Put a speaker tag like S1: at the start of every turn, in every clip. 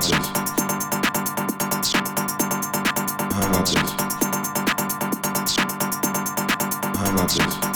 S1: How about it?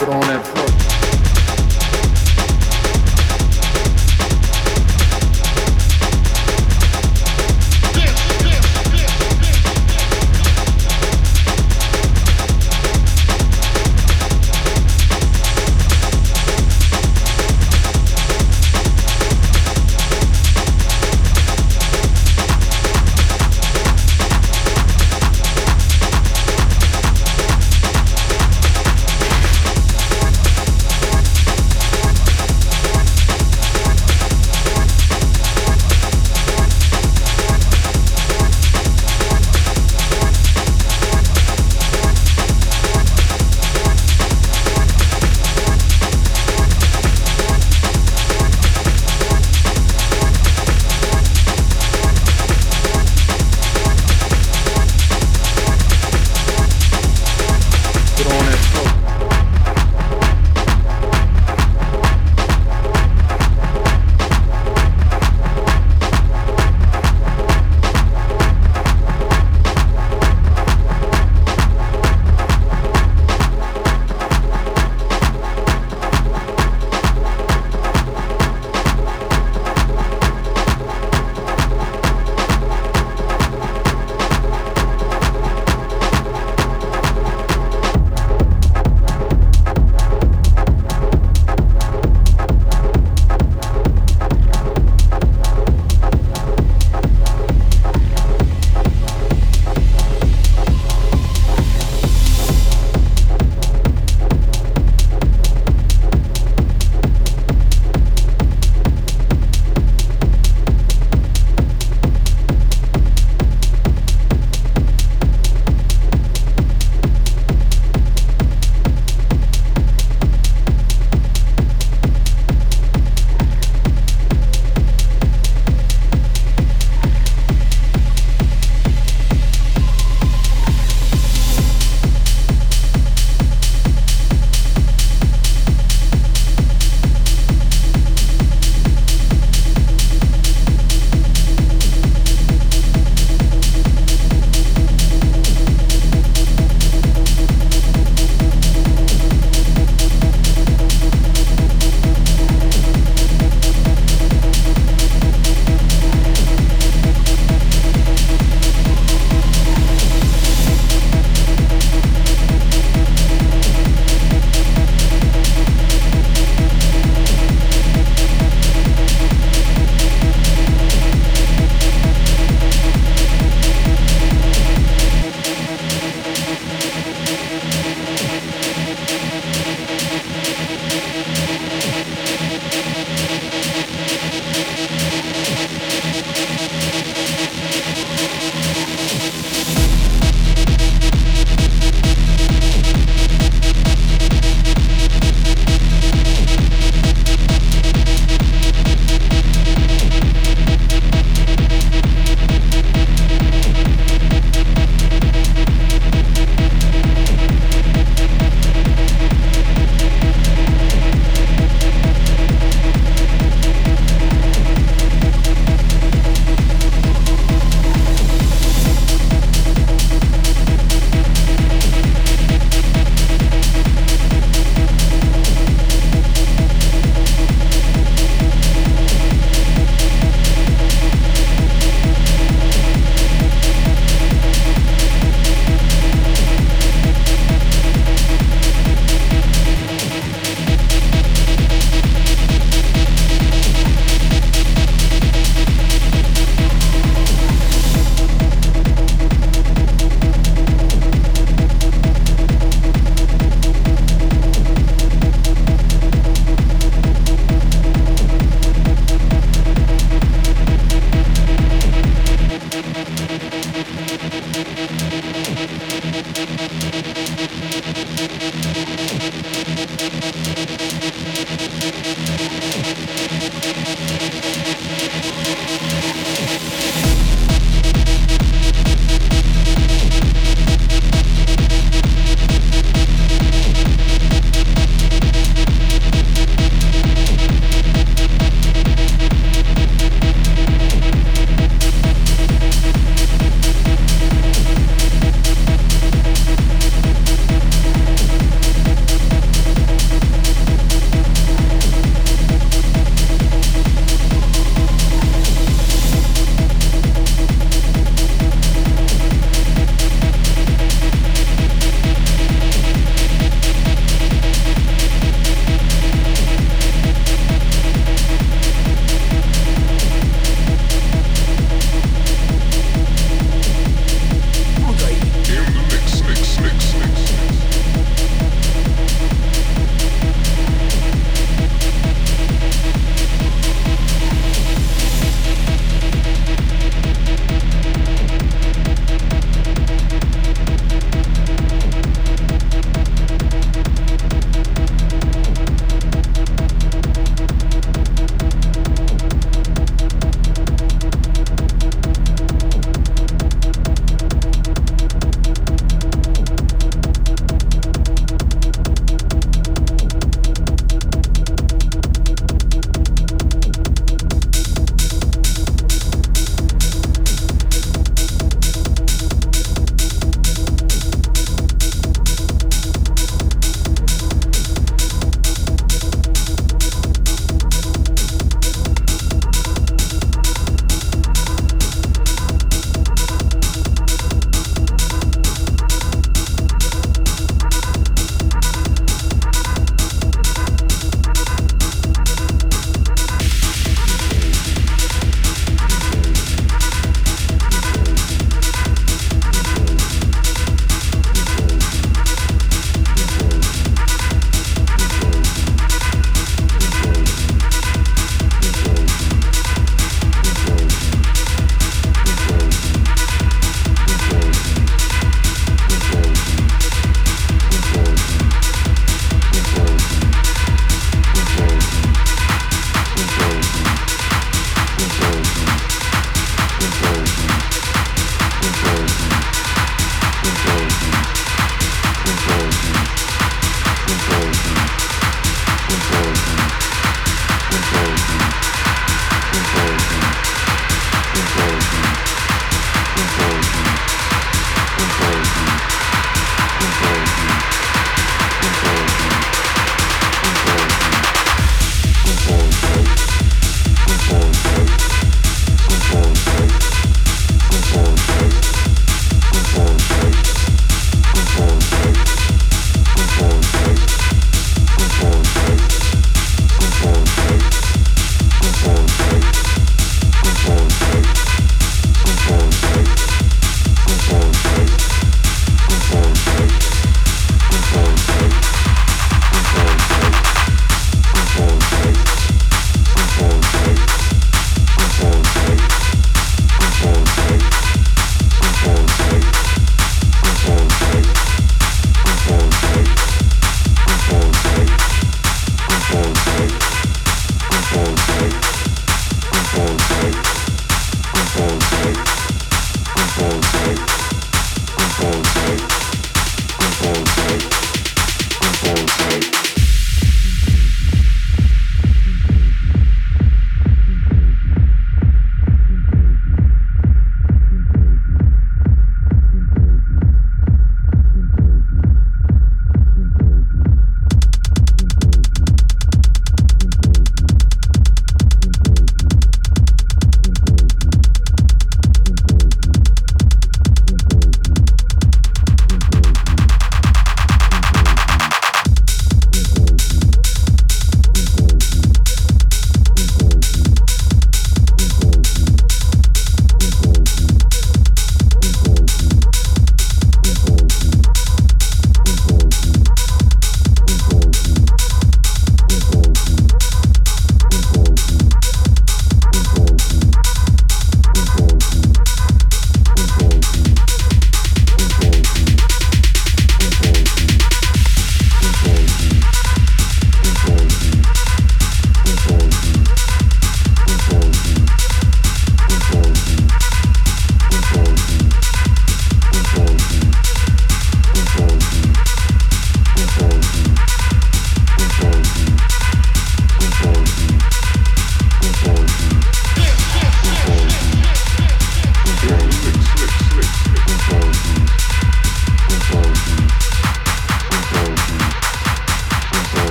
S1: Put on that floor.